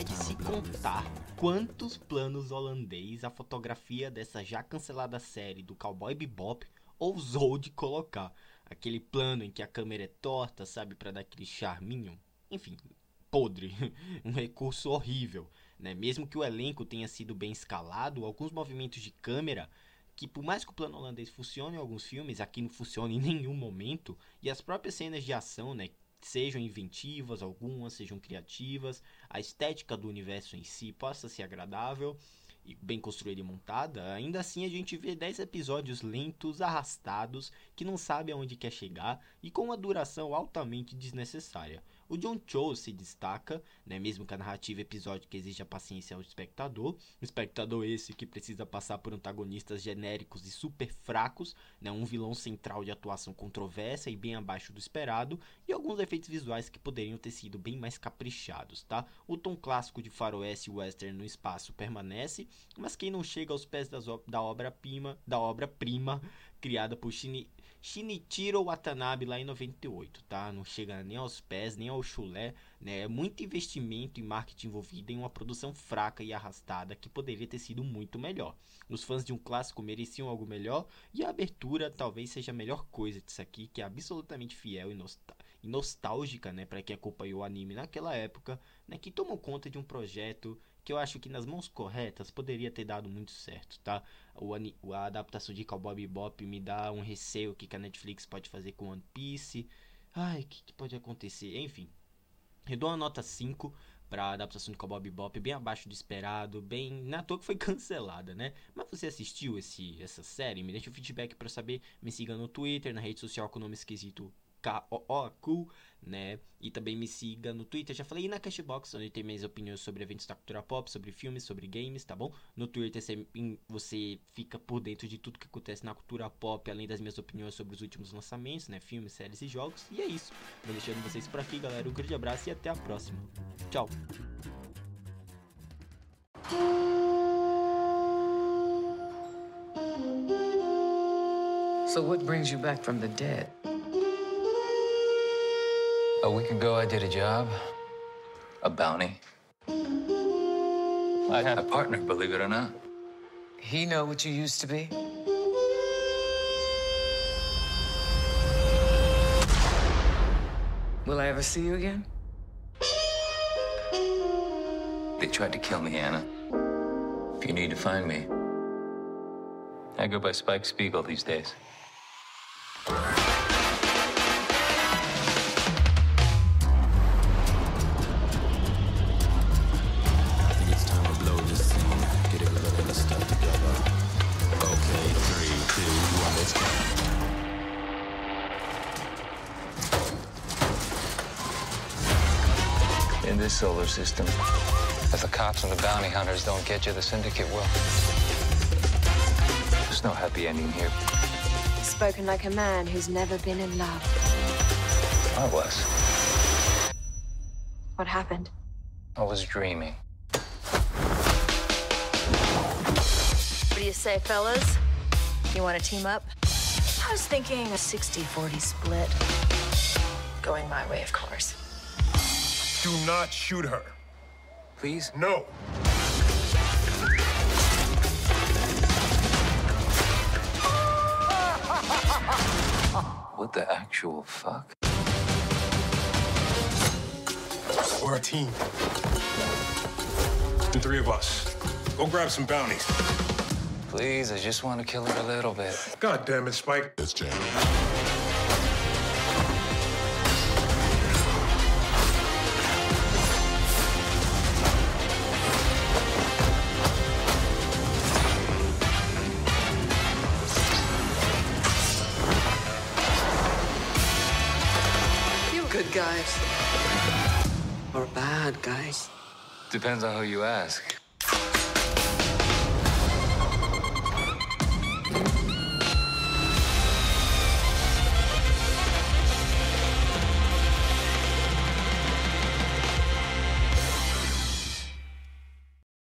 é de se contar quantos planos holandês a fotografia dessa já cancelada série do Cowboy Bebop ousou de colocar. Aquele plano em que a câmera é torta, sabe, para dar aquele charminho. Enfim, podre, um recurso horrível, né? Mesmo que o elenco tenha sido bem escalado, alguns movimentos de câmera que por mais que o plano holandês funcione em alguns filmes, aqui não funciona em nenhum momento, e as próprias cenas de ação, né, sejam inventivas, algumas sejam criativas, a estética do universo em si possa ser agradável e bem construída e montada, ainda assim a gente vê 10 episódios lentos, arrastados, que não sabem aonde quer chegar e com uma duração altamente desnecessária. O John Cho se destaca, né, mesmo que a narrativa episódica exija paciência ao espectador. O espectador esse que precisa passar por antagonistas genéricos e super fracos, né, um vilão central de atuação controversa e bem abaixo do esperado, e alguns efeitos visuais que poderiam ter sido bem mais caprichados, tá? O tom clássico de faroeste e western no espaço permanece, mas quem não chega aos pés das, da obra-prima, da obra-prima criada por Shini, Shinichiro Watanabe lá em 98, tá? Não chega nem aos pés, nem ao chulé, né? É muito investimento e marketing envolvido em uma produção fraca e arrastada que poderia ter sido muito melhor. Os fãs de um clássico mereciam algo melhor e a abertura talvez seja a melhor coisa disso aqui, que é absolutamente fiel e, e nostálgica, né, para quem acompanhou o anime naquela época, né, que tomou conta de um projeto que eu acho que nas mãos corretas poderia ter dado muito certo, tá? O, a adaptação de Cowboy Bebop me dá um receio que a Netflix pode fazer com One Piece. Ai, o que, que, pode acontecer? Enfim, eu dou uma nota 5 pra adaptação de Cowboy Bebop, bem abaixo do esperado, bem... Na toa que foi cancelada, né? Mas você assistiu esse, essa série? Me deixa o feedback para saber. Me siga no Twitter, na rede social com o nome esquisito K-O-O, né? E também me siga no Twitter, já falei, e na Cashbox, onde tem minhas opiniões sobre eventos da cultura pop, sobre filmes, sobre games, tá bom? No Twitter você, você fica por dentro de tudo que acontece na cultura pop, além das minhas opiniões sobre os últimos lançamentos, né? Filmes, séries e jogos. E é isso. Vou deixando vocês por aqui, galera. Um grande abraço e até a próxima. Tchau. So what brings you back from the dead? A week ago, I did a job, a bounty. I had a partner, believe it or not. He know what you used to be? Will I ever see you again? They tried to kill me, Anna. If you need to find me, I go by Spike Spiegel these days. Solar system. If the cops and the bounty hunters don't get you, the syndicate will. There's no happy ending here. Spoken like a man who's never been in love. I was. What happened? I was dreaming. What do you say, fellas? You want to team up? I was thinking a 60-40 split. Going my way, of course. Do not shoot her. Please? No. What the actual fuck? We're a team. The three of us. Go grab some bounties. Please, I just want to kill her a little bit. God damn it, Spike. It's Jam. guys. Or bad guys. Depends on who you ask.